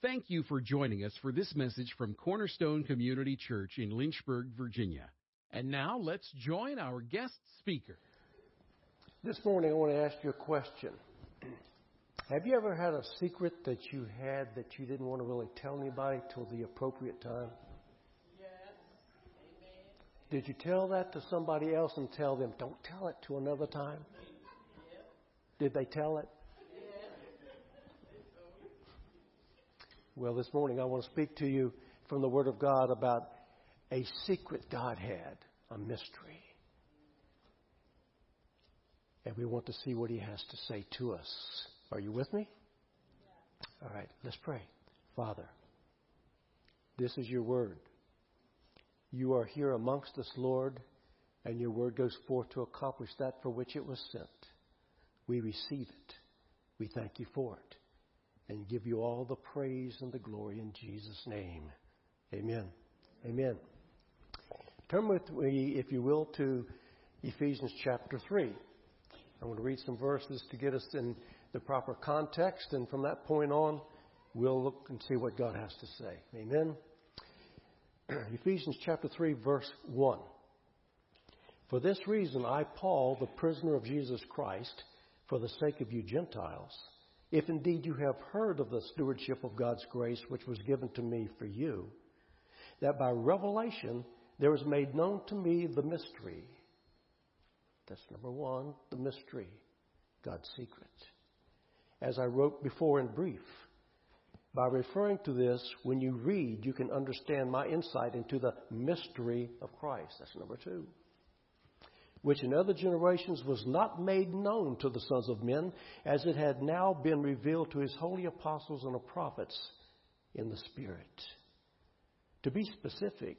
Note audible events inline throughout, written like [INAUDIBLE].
Thank you for joining us for this message from Cornerstone Community Church in Lynchburg, Virginia. And now let's join our guest speaker. This morning, I want to ask you a question. Have you ever had a secret that you had that you didn't want to really tell anybody till the appropriate time? Yes. Amen. Did you tell that to somebody else and tell them, don't tell it to another time? Did they tell it? Well, this morning I want to speak to you from the Word of God about a secret Godhead, a mystery. And we want to see what He has to say to us. Are you with me? All right, let's pray. Father, this is your Word. You are here amongst us, Lord, and your Word goes forth to accomplish that for which it was sent. We receive it. We thank you for it and give you all the praise and the glory in Jesus' name. Amen. Amen. Turn with me, if you will, to Ephesians chapter 3. I want to read some verses to get us in the proper context, and from that point on, we'll look and see what God has to say. Amen. [CLEARS THROAT] Ephesians chapter 3, verse 1. For this reason, I, Paul, the prisoner of Jesus Christ, for the sake of you Gentiles, if indeed you have heard of the stewardship of God's grace which was given to me for you, that by revelation there was made known to me the mystery. That's number one, the mystery, God's secret. As I wrote before in brief, by referring to this, when you read, you can understand my insight into the mystery of Christ. That's number two which in other generations was not made known to the sons of men, as it had now been revealed to his holy apostles and prophets in the Spirit. To be specific,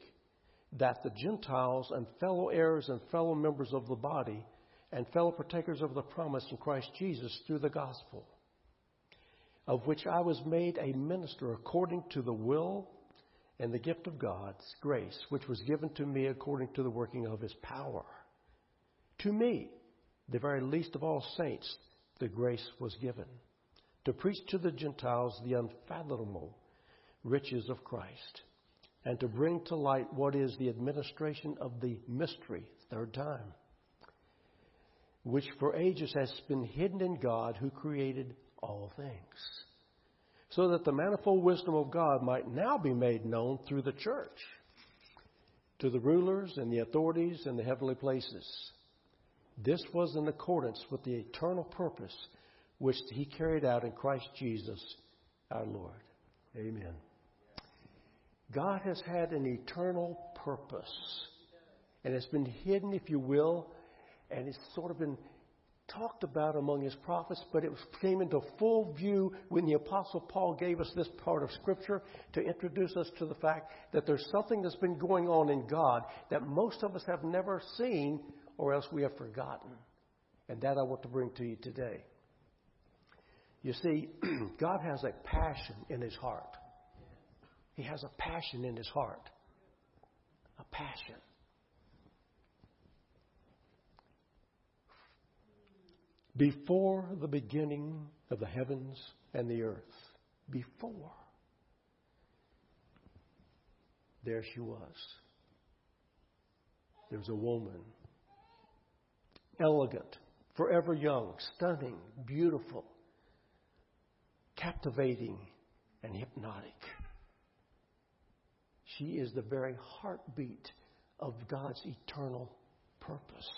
that the Gentiles and fellow heirs and fellow members of the body and fellow partakers of the promise in Christ Jesus through the gospel, of which I was made a minister according to the will and the gift of God's grace, which was given to me according to the working of his power. To me, the very least of all saints, the grace was given to preach to the Gentiles the unfathomable riches of Christ and to bring to light what is the administration of the mystery, third time, which for ages has been hidden in God who created all things, so that the manifold wisdom of God might now be made known through the church to the rulers and the authorities in the heavenly places this was in accordance with the eternal purpose which he carried out in Christ Jesus our Lord. Amen. God has had an eternal purpose. And it's been hidden, if you will, and it's sort of been talked about among his prophets, but it came into full view when the Apostle Paul gave us this part of Scripture to introduce us to the fact that there's something that's been going on in God that most of us have never seen or else we have forgotten. And that I want to bring to you today. You see, [CLEARS THROAT] God has a passion in his heart. He has a passion in his heart. A passion. Before the beginning of the heavens and the earth, before, there she was. There was a woman elegant, forever young, stunning, beautiful, captivating, and hypnotic. She is the very heartbeat of God's eternal purpose.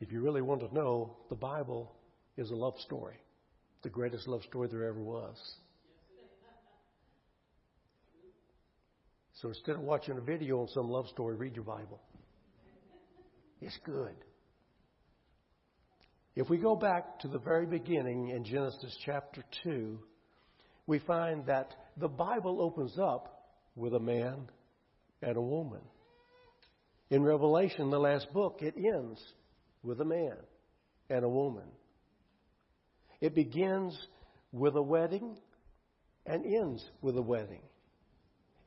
If you really want to know, the Bible is a love story, the greatest love story there ever was. So instead of watching a video on some love story, read your Bible. It's good. If we go back to the very beginning in Genesis chapter 2, we find that the Bible opens up with a man and a woman. In Revelation, the last book, it ends with a man and a woman. It begins with a wedding and ends with a wedding.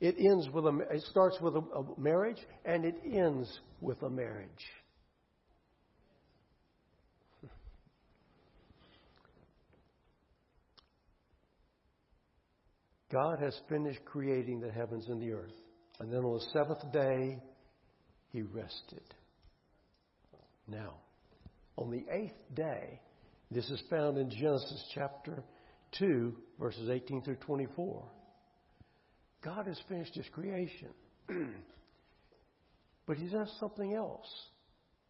It ends with a, it starts with a, a marriage and it ends with a marriage. God has finished creating the heavens and the earth. And then on the seventh day, he rested. Now, on the eighth day, this is found in Genesis chapter 2, verses 18 through 24. God has finished his creation. [CLEARS THROAT] but he does something else.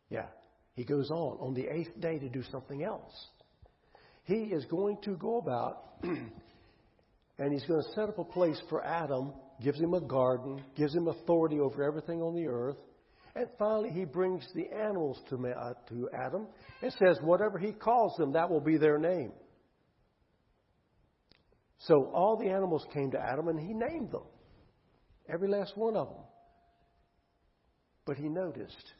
Yeah, he goes on on the eighth day to do something else. He is going to go about [CLEARS THROAT] and he's going to set up a place for Adam, gives him a garden, gives him authority over everything on the earth. And finally, he brings the animals to, uh, to Adam and says, whatever he calls them, that will be their name. So all the animals came to Adam and he named them, every last one of them. But he noticed,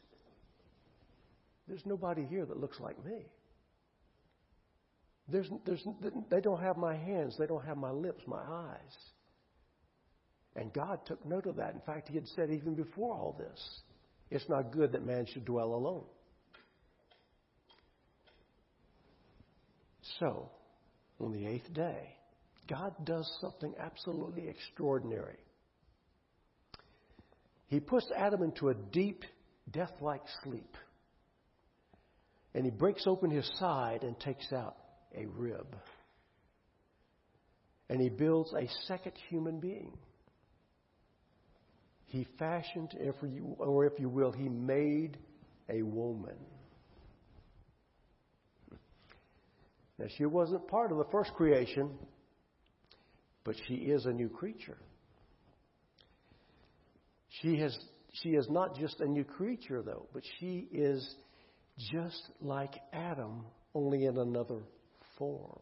there's nobody here that looks like me. There's, there's, they don't have my hands. They don't have my lips, my eyes. And God took note of that. In fact, He had said even before all this, it's not good that man should dwell alone. So, on the eighth day, God does something absolutely extraordinary. He puts Adam into a deep, death like sleep. And he breaks open his side and takes out a rib. And he builds a second human being. He fashioned, or if you will, he made a woman. Now, she wasn't part of the first creation, but she is a new creature. She, has, she is not just a new creature, though, but she is just like Adam, only in another form.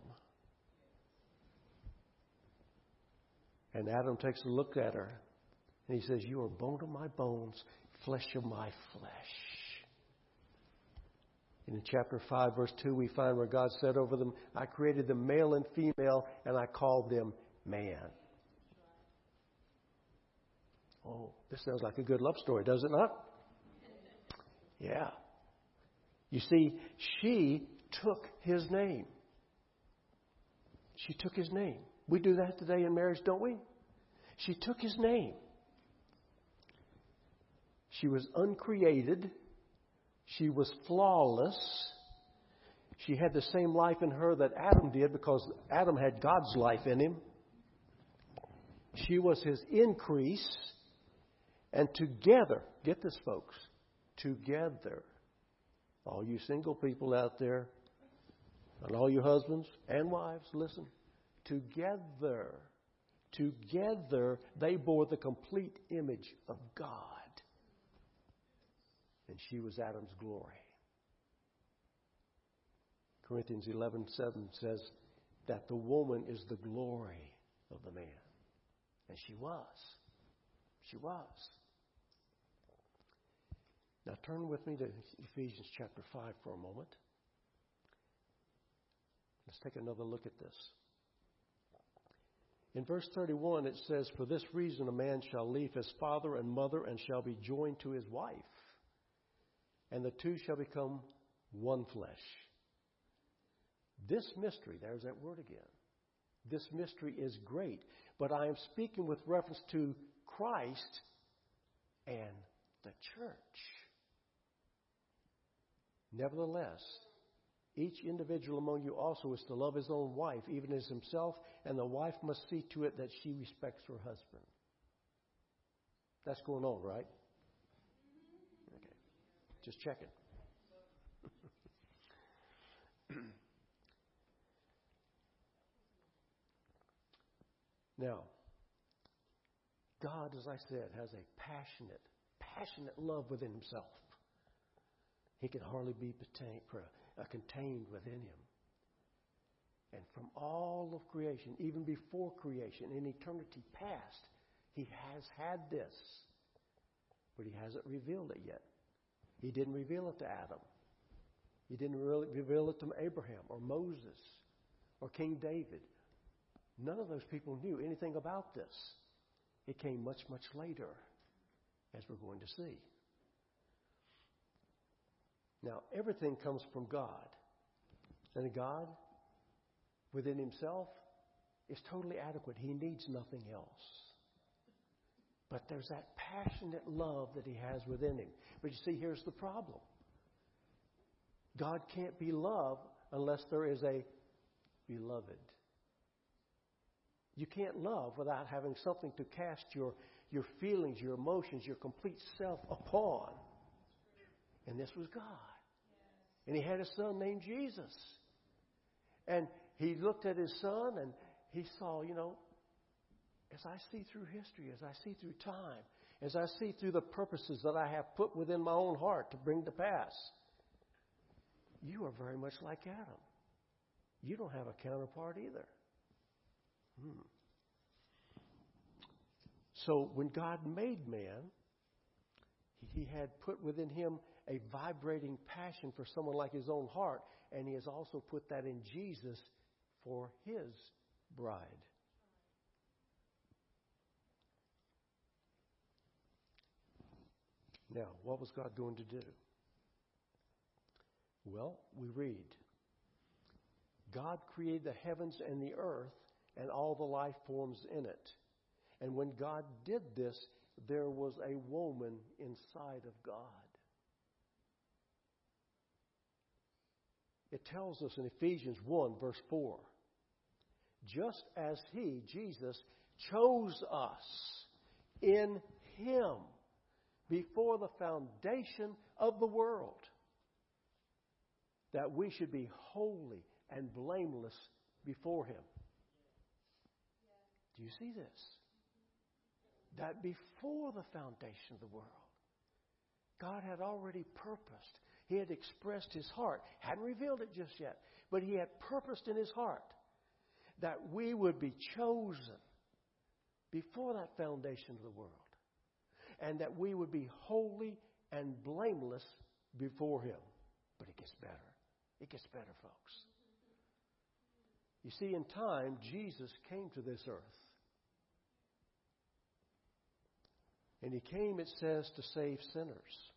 And Adam takes a look at her and he says, You are bone of my bones, flesh of my flesh. in chapter 5, verse 2, we find where God said over them, I created them male and female, and I called them man. Oh, this sounds like a good love story, does it not? Yeah. You see, she took his name. She took his name. We do that today in marriage, don't we? She took his name. She was uncreated. She was flawless. She had the same life in her that Adam did because Adam had God's life in him. She was his increase. And together, get this, folks, together, all you single people out there, and all you husbands and wives, listen. Together, together, they bore the complete image of God. And she was Adam's glory. Corinthians 11:7 says that the woman is the glory of the man. And she was. She was. Now turn with me to Ephesians chapter 5 for a moment. Let's take another look at this. In verse 31, it says, For this reason a man shall leave his father and mother and shall be joined to his wife, and the two shall become one flesh. This mystery, there's that word again. This mystery is great, but I am speaking with reference to Christ and the church. Nevertheless, each individual among you also is to love his own wife, even as himself, and the wife must see to it that she respects her husband. That's going on, right? Mm-hmm. Okay. Just checking. Now, God, as I said, has a passionate, passionate love within himself. He can hardly be uh, contained within him. And from all of creation, even before creation, in eternity past, he has had this. But he hasn't revealed it yet. He didn't reveal it to Adam. He didn't reveal it to Abraham or Moses or King David. None of those people knew anything about this. It came much, much later, as we're going to see. Now, everything comes from God. And God, within Himself, is totally adequate. He needs nothing else. But there's that passionate love that he has within him. But you see, here's the problem God can't be love unless there is a beloved. You can't love without having something to cast your, your feelings, your emotions, your complete self upon. And this was God. And he had a son named Jesus. And he looked at his son and he saw, you know, as I see through history, as I see through time, as I see through the purposes that I have put within my own heart to bring to pass, you are very much like Adam. You don't have a counterpart either. Hmm. So when God made man, he had put within him a vibrating passion for someone like his own heart, and he has also put that in Jesus for his bride. Now, what was God going to do? Well, we read God created the heavens and the earth and all the life forms in it. And when God did this, there was a woman inside of God. It tells us in Ephesians 1, verse 4 just as He, Jesus, chose us in Him before the foundation of the world, that we should be holy and blameless before Him. You see this? That before the foundation of the world, God had already purposed. He had expressed His heart. Hadn't revealed it just yet, but He had purposed in His heart that we would be chosen before that foundation of the world, and that we would be holy and blameless before Him. But it gets better. It gets better, folks. You see, in time, Jesus came to this earth. And he came, it says, to save sinners.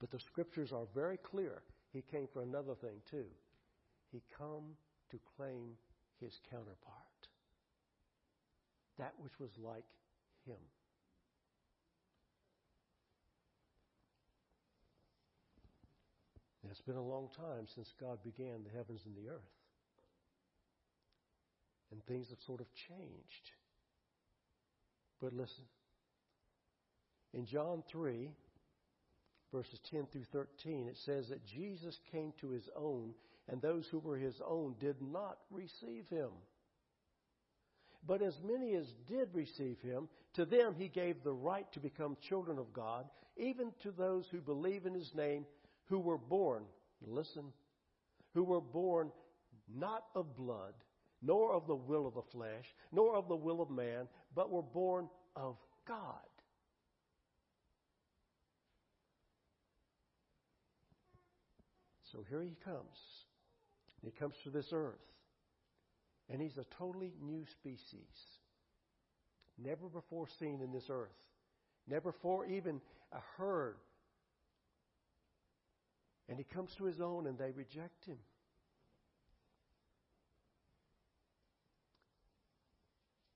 But the scriptures are very clear. He came for another thing, too. He come to claim his counterpart, that which was like him. It's been a long time since God began the heavens and the earth. And things have sort of changed. But listen, in John 3, verses 10 through 13, it says that Jesus came to his own, and those who were his own did not receive him. But as many as did receive him, to them he gave the right to become children of God, even to those who believe in his name, who were born, listen, who were born not of blood, nor of the will of the flesh, nor of the will of man, but were born of God. So here he comes. He comes to this earth. And he's a totally new species. Never before seen in this earth. Never before even heard. And he comes to his own and they reject him.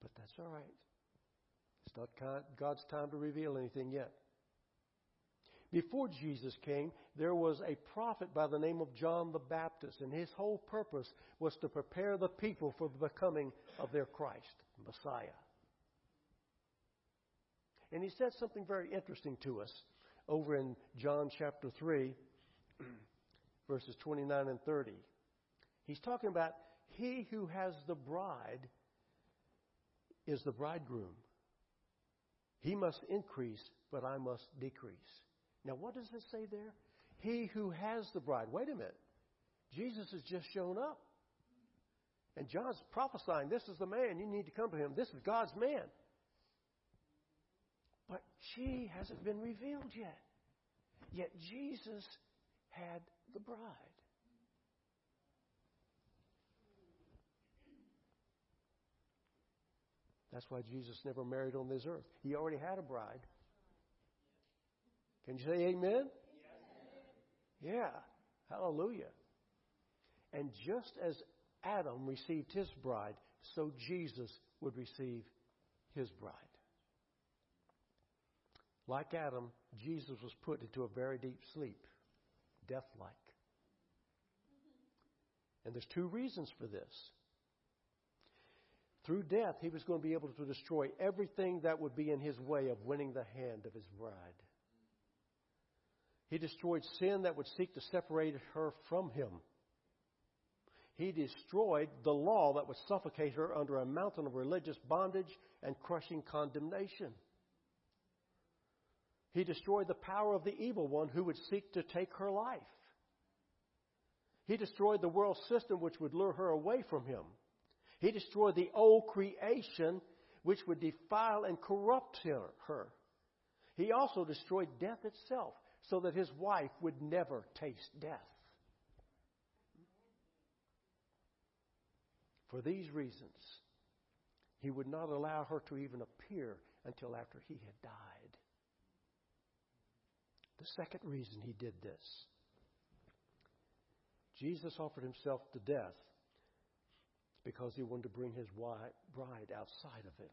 But that's all right. It's not God's time to reveal anything yet. Before Jesus came, there was a prophet by the name of John the Baptist, and his whole purpose was to prepare the people for the coming of their Christ, Messiah. And he said something very interesting to us over in John chapter 3, [CLEARS THROAT] verses 29 and 30. He's talking about he who has the bride is the bridegroom. He must increase, but I must decrease. Now, what does it say there? He who has the bride. Wait a minute. Jesus has just shown up. And John's prophesying, this is the man. You need to come to him. This is God's man. But she hasn't been revealed yet. Yet Jesus had the bride. That's why Jesus never married on this earth. He already had a bride. Can you say amen? Yes. Yeah. Hallelujah. And just as Adam received his bride, so Jesus would receive his bride. Like Adam, Jesus was put into a very deep sleep, death like. And there's two reasons for this. Through death, he was going to be able to destroy everything that would be in his way of winning the hand of his bride. He destroyed sin that would seek to separate her from him. He destroyed the law that would suffocate her under a mountain of religious bondage and crushing condemnation. He destroyed the power of the evil one who would seek to take her life. He destroyed the world system which would lure her away from him. He destroyed the old creation which would defile and corrupt her. He also destroyed death itself so that his wife would never taste death. For these reasons, he would not allow her to even appear until after he had died. The second reason he did this Jesus offered himself to death because he wanted to bring his bride outside of him.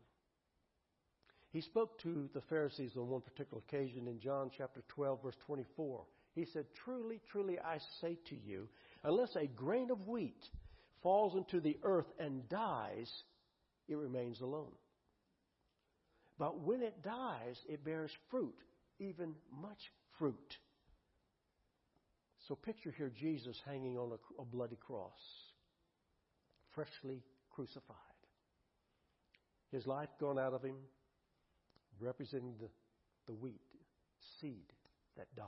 He spoke to the Pharisees on one particular occasion in John chapter 12, verse 24. He said, Truly, truly, I say to you, unless a grain of wheat falls into the earth and dies, it remains alone. But when it dies, it bears fruit, even much fruit. So picture here Jesus hanging on a, a bloody cross, freshly crucified. His life gone out of him, representing the, the wheat, seed that died.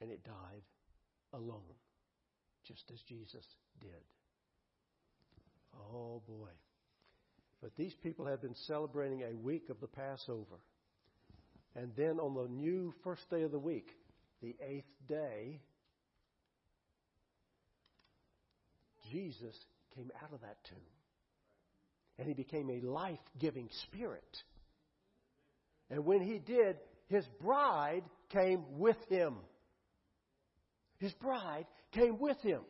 And it died alone just as Jesus did. Oh boy. But these people have been celebrating a week of the Passover. And then on the new first day of the week, the eighth day, Jesus came out of that tomb. And he became a life giving spirit. And when he did, his bride came with him. His bride came with him.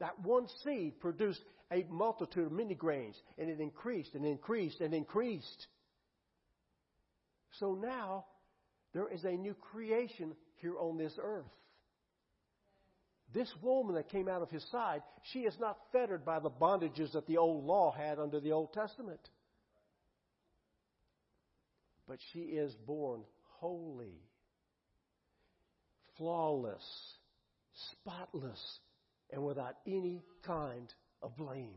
That one seed produced a multitude of many grains, and it increased and increased and increased. So now there is a new creation here on this earth. This woman that came out of his side, she is not fettered by the bondages that the old law had under the Old Testament. But she is born holy, flawless, spotless and without any kind of blame.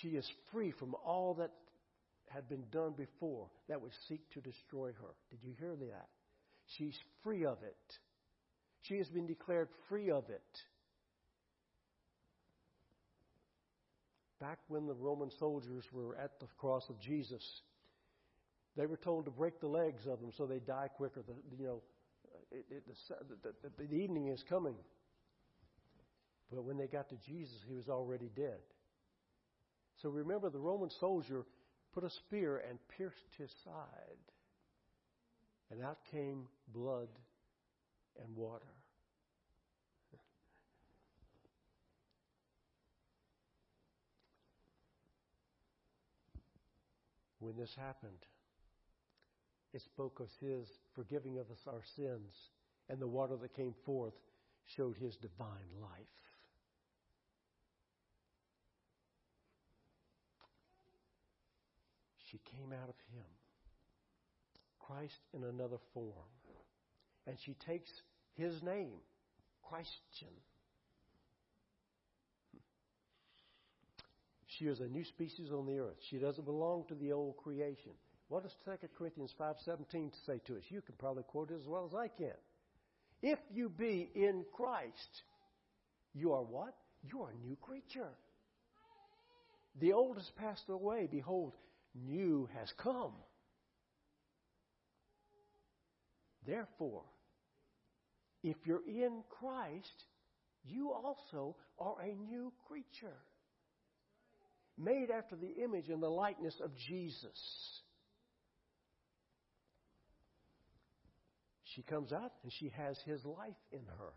She is free from all that had been done before that would seek to destroy her. Did you hear that? She's free of it. She has been declared free of it. Back when the Roman soldiers were at the cross of Jesus, they were told to break the legs of them so they die quicker. The, you know, it, it, the, the, the evening is coming. But when they got to Jesus, he was already dead. So remember, the Roman soldier put a spear and pierced his side. And out came blood and water. When this happened, it spoke of his forgiving of us our sins, and the water that came forth showed his divine life. She came out of him, Christ in another form, and she takes his name, Christian. She is a new species on the earth. She doesn't belong to the old creation. What does 2 Corinthians 5:17 say to us? You can probably quote it as well as I can. If you be in Christ, you are what? You are a new creature. The old has passed away. Behold, new has come. Therefore, if you're in Christ, you also are a new creature. Made after the image and the likeness of Jesus. She comes out and she has his life in her.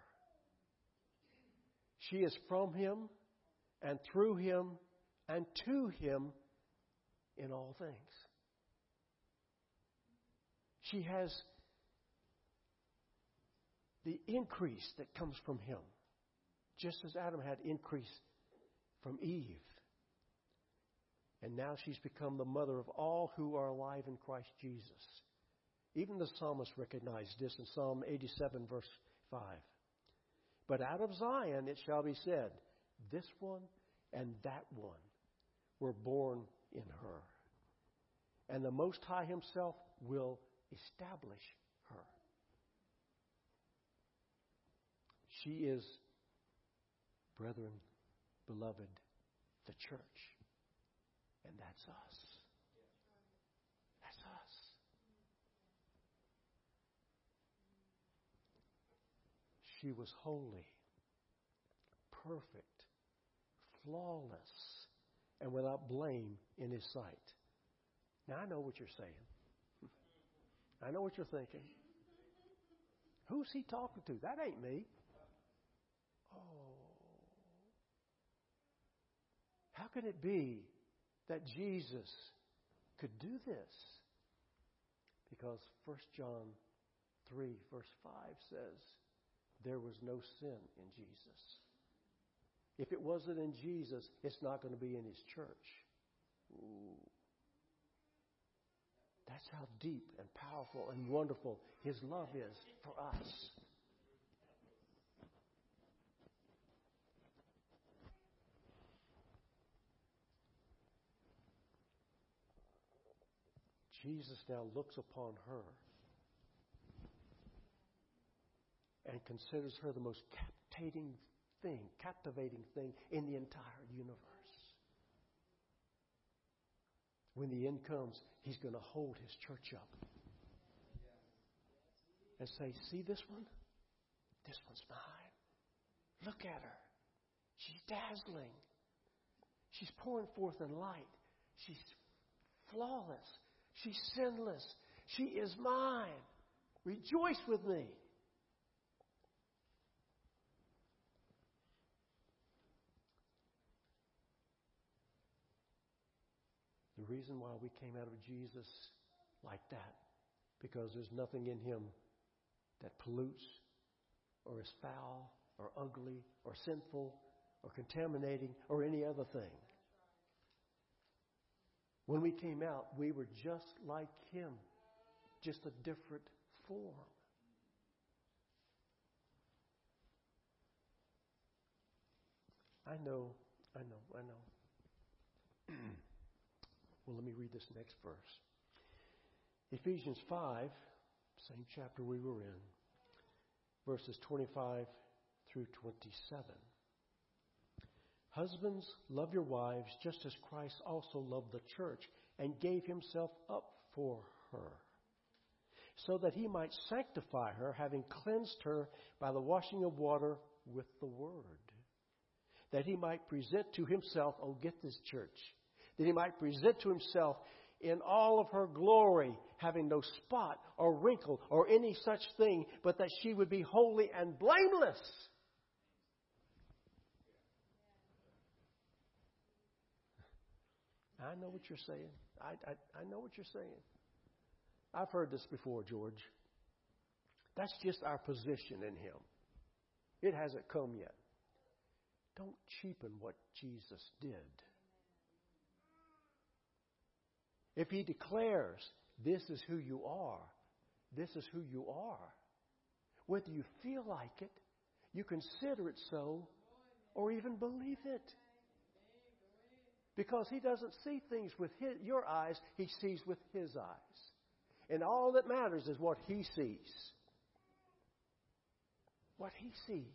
She is from him and through him and to him in all things. She has the increase that comes from him, just as Adam had increase from Eve. And now she's become the mother of all who are alive in Christ Jesus. Even the psalmist recognized this in Psalm 87, verse 5. But out of Zion it shall be said, This one and that one were born in her. And the Most High Himself will establish her. She is, brethren, beloved, the church. And that's us. That's us. She was holy, perfect, flawless, and without blame in his sight. Now, I know what you're saying. [LAUGHS] I know what you're thinking. Who's he talking to? That ain't me. Oh. How could it be that Jesus could do this? Because 1 John 3, verse 5 says, There was no sin in Jesus. If it wasn't in Jesus, it's not going to be in his church. Ooh. That's how deep and powerful and wonderful his love is for us. Jesus now looks upon her and considers her the most captivating thing, captivating thing in the entire universe. When the end comes, he's going to hold his church up and say, See this one? This one's mine. Look at her. She's dazzling. She's pouring forth in light. She's flawless. She's sinless. She is mine. Rejoice with me. The reason why we came out of Jesus like that, because there's nothing in him that pollutes or is foul or ugly or sinful or contaminating or any other thing. When we came out, we were just like him, just a different form. I know, I know, I know. [CLEARS THROAT] well, let me read this next verse. Ephesians 5, same chapter we were in, verses 25 through 27. Husbands, love your wives just as Christ also loved the church and gave himself up for her, so that he might sanctify her, having cleansed her by the washing of water with the word, that he might present to himself, oh, get this church, that he might present to himself in all of her glory, having no spot or wrinkle or any such thing, but that she would be holy and blameless. I know what you're saying. I, I, I know what you're saying. I've heard this before, George. That's just our position in Him. It hasn't come yet. Don't cheapen what Jesus did. If He declares, This is who you are, this is who you are, whether you feel like it, you consider it so, or even believe it. Because he doesn't see things with his, your eyes, he sees with his eyes. And all that matters is what he sees. What he sees.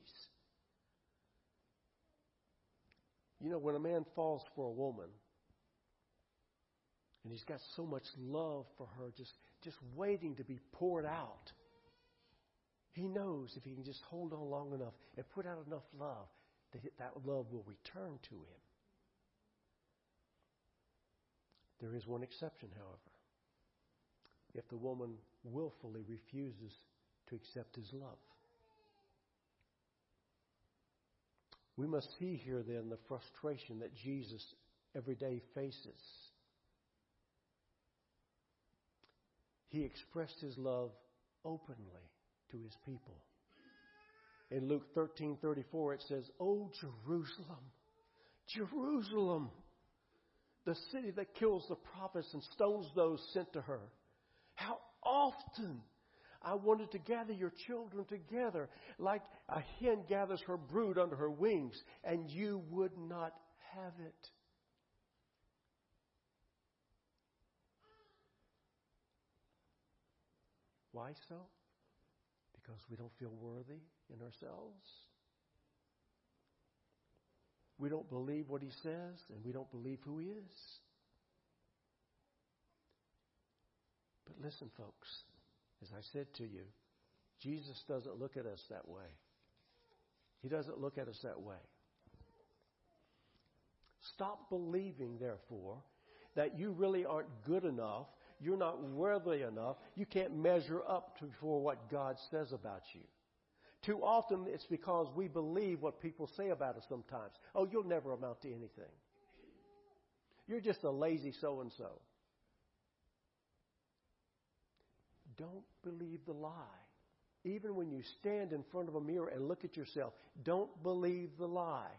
You know, when a man falls for a woman, and he's got so much love for her, just, just waiting to be poured out, he knows if he can just hold on long enough and put out enough love, that that love will return to him. There is one exception, however. If the woman willfully refuses to accept his love. We must see here then the frustration that Jesus every day faces. He expressed his love openly to his people. In Luke 13:34 it says, "O Jerusalem, Jerusalem, the city that kills the prophets and stones those sent to her. How often I wanted to gather your children together like a hen gathers her brood under her wings, and you would not have it. Why so? Because we don't feel worthy in ourselves. We don't believe what he says, and we don't believe who he is. But listen, folks, as I said to you, Jesus doesn't look at us that way. He doesn't look at us that way. Stop believing, therefore, that you really aren't good enough, you're not worthy enough, you can't measure up to for what God says about you. Too often it's because we believe what people say about us sometimes. Oh, you'll never amount to anything. You're just a lazy so and so. Don't believe the lie. Even when you stand in front of a mirror and look at yourself, don't believe the lie.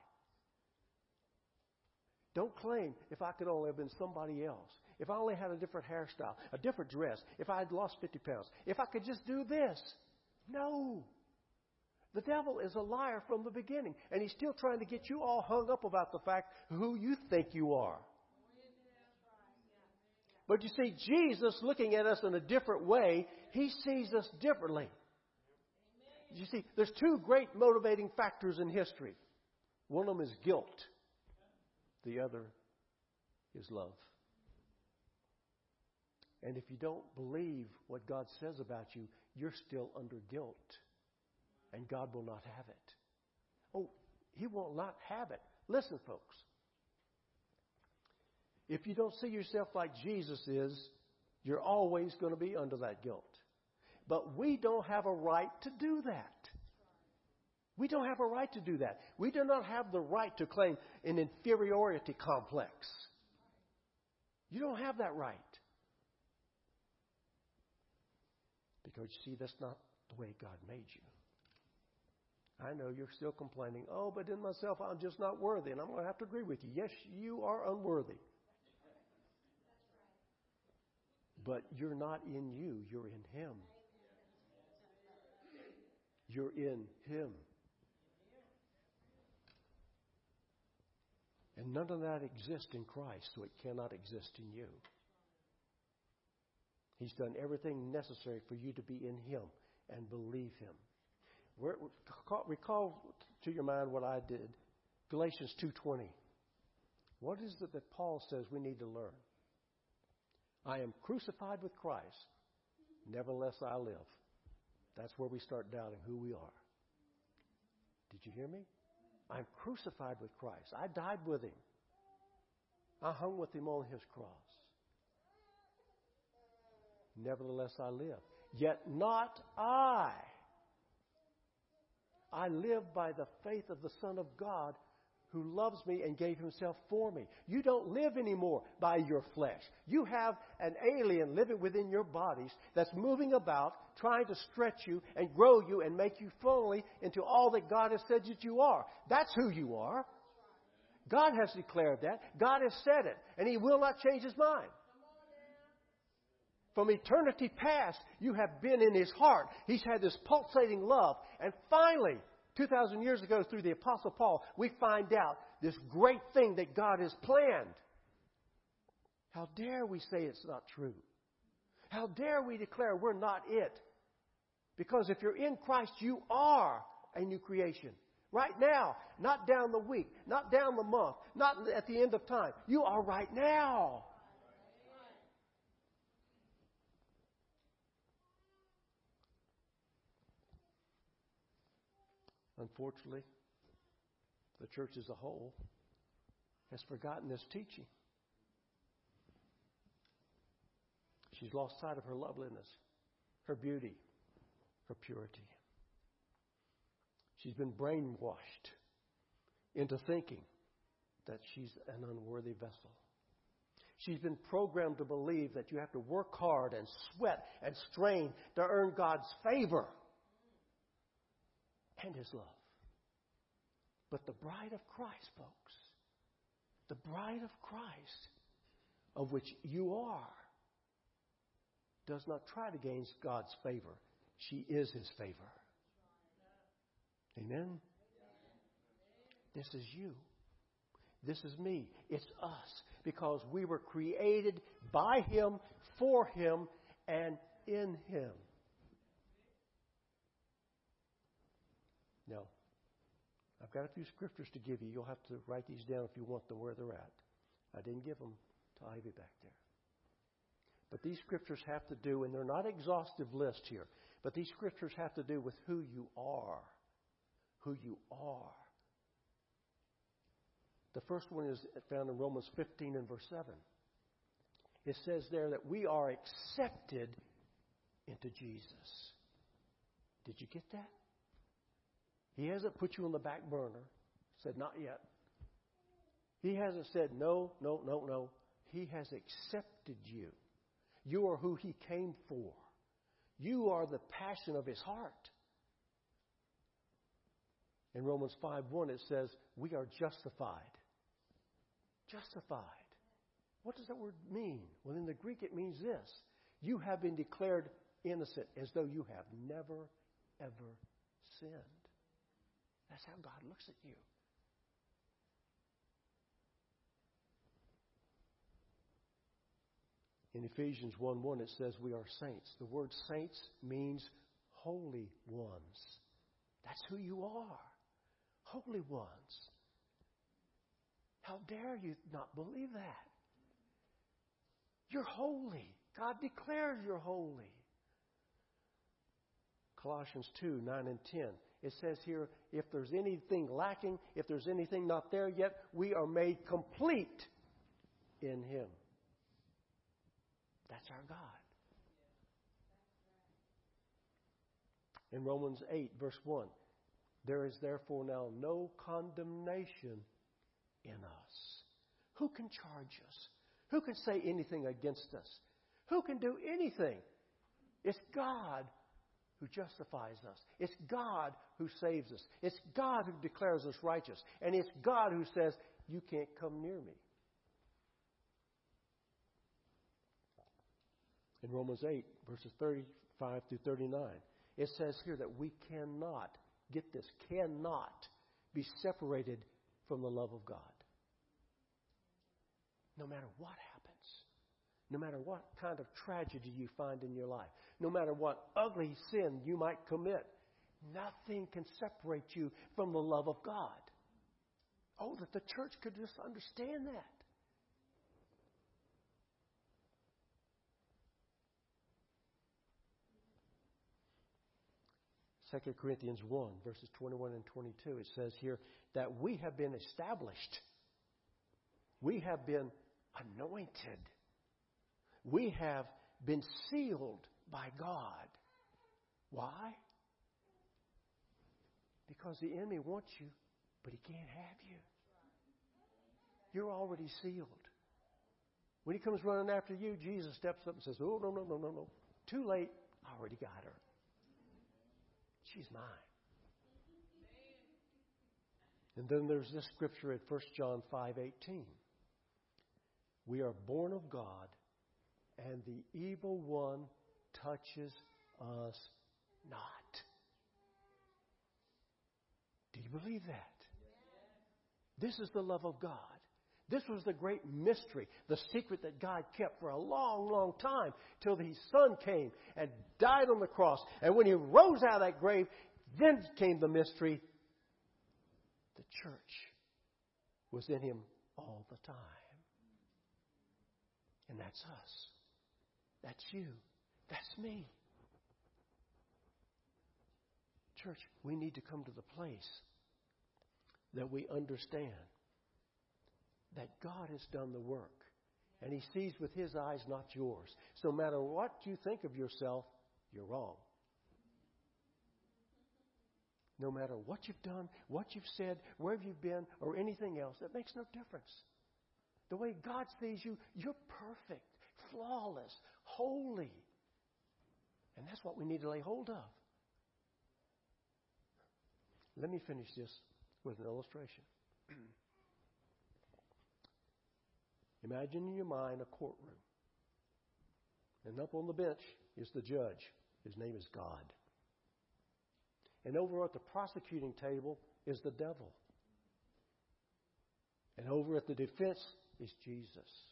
Don't claim if I could only have been somebody else. If I only had a different hairstyle, a different dress, if I had lost 50 pounds, if I could just do this. No. The devil is a liar from the beginning, and he's still trying to get you all hung up about the fact who you think you are. But you see, Jesus, looking at us in a different way, he sees us differently. You see, there's two great motivating factors in history. One of them is guilt, the other is love. And if you don't believe what God says about you, you're still under guilt and God will not have it. Oh, He will not have it. Listen, folks. If you don't see yourself like Jesus is, you're always going to be under that guilt. But we don't have a right to do that. We don't have a right to do that. We do not have the right to claim an inferiority complex. You don't have that right. Because you see, that's not the way God made you. I know you're still complaining, oh, but in myself, I'm just not worthy. And I'm going to have to agree with you. Yes, you are unworthy. But you're not in you, you're in Him. You're in Him. And none of that exists in Christ, so it cannot exist in you. He's done everything necessary for you to be in Him and believe Him. Recall to your mind what I did. Galatians 2:20. What is it that Paul says we need to learn? I am crucified with Christ. Nevertheless I live. That's where we start doubting who we are. Did you hear me? I'm crucified with Christ. I died with him. I hung with him on his cross. Nevertheless I live. Yet not I I live by the faith of the Son of God who loves me and gave himself for me. You don't live anymore by your flesh. You have an alien living within your bodies that's moving about, trying to stretch you and grow you and make you fully into all that God has said that you are. That's who you are. God has declared that. God has said it. And He will not change His mind. From eternity past, you have been in his heart. He's had this pulsating love. And finally, 2,000 years ago, through the Apostle Paul, we find out this great thing that God has planned. How dare we say it's not true? How dare we declare we're not it? Because if you're in Christ, you are a new creation. Right now, not down the week, not down the month, not at the end of time. You are right now. Unfortunately, the church as a whole has forgotten this teaching. She's lost sight of her loveliness, her beauty, her purity. She's been brainwashed into thinking that she's an unworthy vessel. She's been programmed to believe that you have to work hard and sweat and strain to earn God's favor and His love. But the bride of Christ, folks, the bride of Christ, of which you are, does not try to gain God's favor. She is His favor. Amen? This is you. This is me. It's us. Because we were created by Him, for Him, and in Him. Now, I've got a few scriptures to give you. You'll have to write these down if you want them where they're at. I didn't give them to Ivy back there. But these scriptures have to do, and they're not exhaustive list here, but these scriptures have to do with who you are. Who you are. The first one is found in Romans 15 and verse 7. It says there that we are accepted into Jesus. Did you get that? He hasn't put you on the back burner, said, not yet. He hasn't said, no, no, no, no. He has accepted you. You are who He came for. You are the passion of His heart. In Romans 5 1, it says, We are justified Justified. What does that word mean? Well, in the Greek, it means this you have been declared innocent as though you have never, ever sinned. That's how God looks at you. In Ephesians 1 1, it says we are saints. The word saints means holy ones. That's who you are. Holy ones. How dare you not believe that? You're holy. God declares you're holy. Colossians 2 9 and 10. It says here, if there's anything lacking, if there's anything not there yet, we are made complete in Him. That's our God. In Romans 8, verse 1, there is therefore now no condemnation in us. Who can charge us? Who can say anything against us? Who can do anything? It's God who justifies us. It's God who saves us. It's God who declares us righteous. And it's God who says, You can't come near me. In Romans 8, verses 35 through 39, it says here that we cannot, get this, cannot be separated from the love of God. No matter what happens, no matter what kind of tragedy you find in your life, no matter what ugly sin you might commit, nothing can separate you from the love of God. Oh, that the church could just understand that. Second Corinthians 1, verses 21 and 22, it says here that we have been established. We have been anointed. We have been sealed by God. Why? Because the enemy wants you, but he can't have you. You're already sealed. When he comes running after you, Jesus steps up and says, Oh, no, no, no, no, no. Too late. I already got her. She's mine. And then there's this scripture at 1 John 5:18. We are born of God, and the evil one touches us not. Do you believe that? This is the love of God. This was the great mystery, the secret that God kept for a long, long time till His Son came and died on the cross. And when He rose out of that grave, then came the mystery. The church was in Him all the time. And that's us. That's you. That's me. Church, we need to come to the place that we understand that God has done the work. And He sees with His eyes, not yours. So, no matter what you think of yourself, you're wrong. No matter what you've done, what you've said, where you've been, or anything else, it makes no difference. The way God sees you, you're perfect, flawless, holy. And that's what we need to lay hold of. Let me finish this with an illustration. [CLEARS THROAT] Imagine in your mind a courtroom. And up on the bench is the judge. His name is God. And over at the prosecuting table is the devil. And over at the defense is Jesus.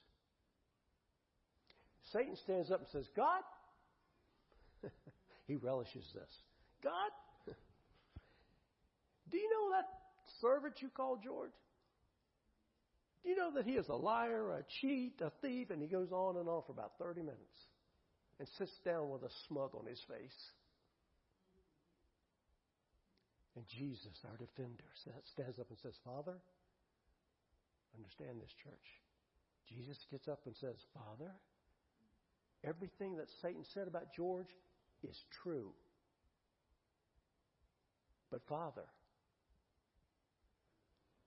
Satan stands up and says, God, [LAUGHS] he relishes this. God, [LAUGHS] do you know that servant you call George? Do you know that he is a liar, a cheat, a thief? And he goes on and on for about 30 minutes and sits down with a smug on his face. And Jesus, our defender, stands up and says, Father, understand this, church. Jesus gets up and says, Father, everything that Satan said about George is true. But Father,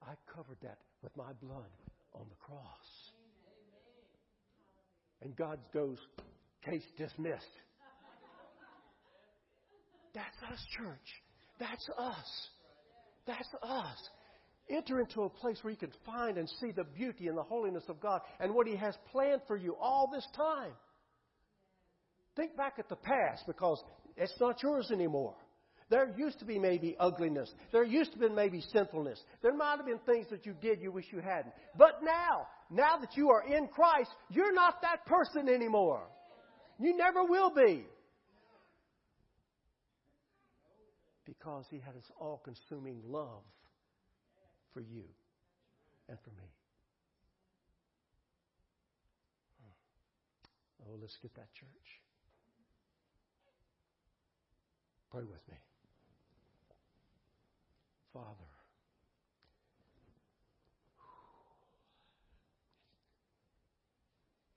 I covered that with my blood on the cross. And God goes, case dismissed. That's us, church. That's us. That's us. Enter into a place where you can find and see the beauty and the holiness of God and what He has planned for you all this time. Think back at the past because it's not yours anymore. There used to be maybe ugliness. There used to be maybe sinfulness. There might have been things that you did you wish you hadn't. But now, now that you are in Christ, you're not that person anymore. You never will be. Because He had His all consuming love for you and for me. Hmm. Oh, let's get that church. Pray with me. Father,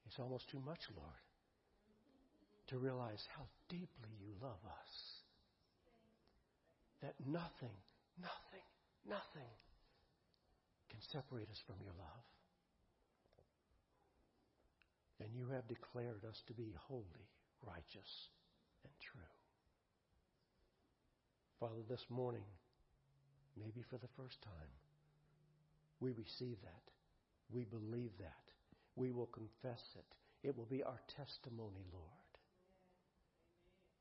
it's almost too much, Lord, to realize how deeply you love us. That nothing, nothing, nothing can separate us from your love. And you have declared us to be holy, righteous, and true. Father, this morning, maybe for the first time, we receive that. We believe that. We will confess it. It will be our testimony, Lord.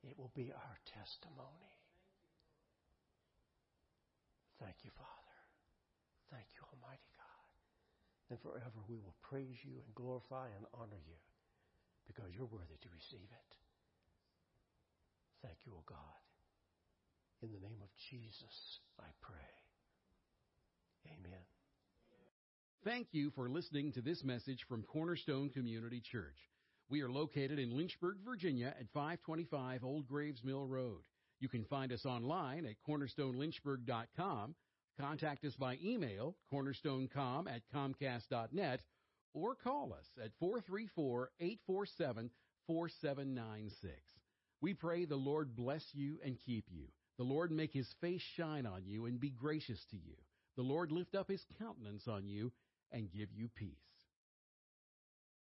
It will be our testimony. Thank you, Father. Thank you, Almighty God. And forever we will praise you and glorify and honor you because you're worthy to receive it. Thank you, O God. In the name of Jesus, I pray. Amen. Thank you for listening to this message from Cornerstone Community Church. We are located in Lynchburg, Virginia at 525 Old Graves Mill Road. You can find us online at cornerstonelynchburg.com, contact us by email, cornerstonecom at comcast.net, or call us at 434 847 4796. We pray the Lord bless you and keep you. The Lord make his face shine on you and be gracious to you. The Lord lift up his countenance on you and give you peace.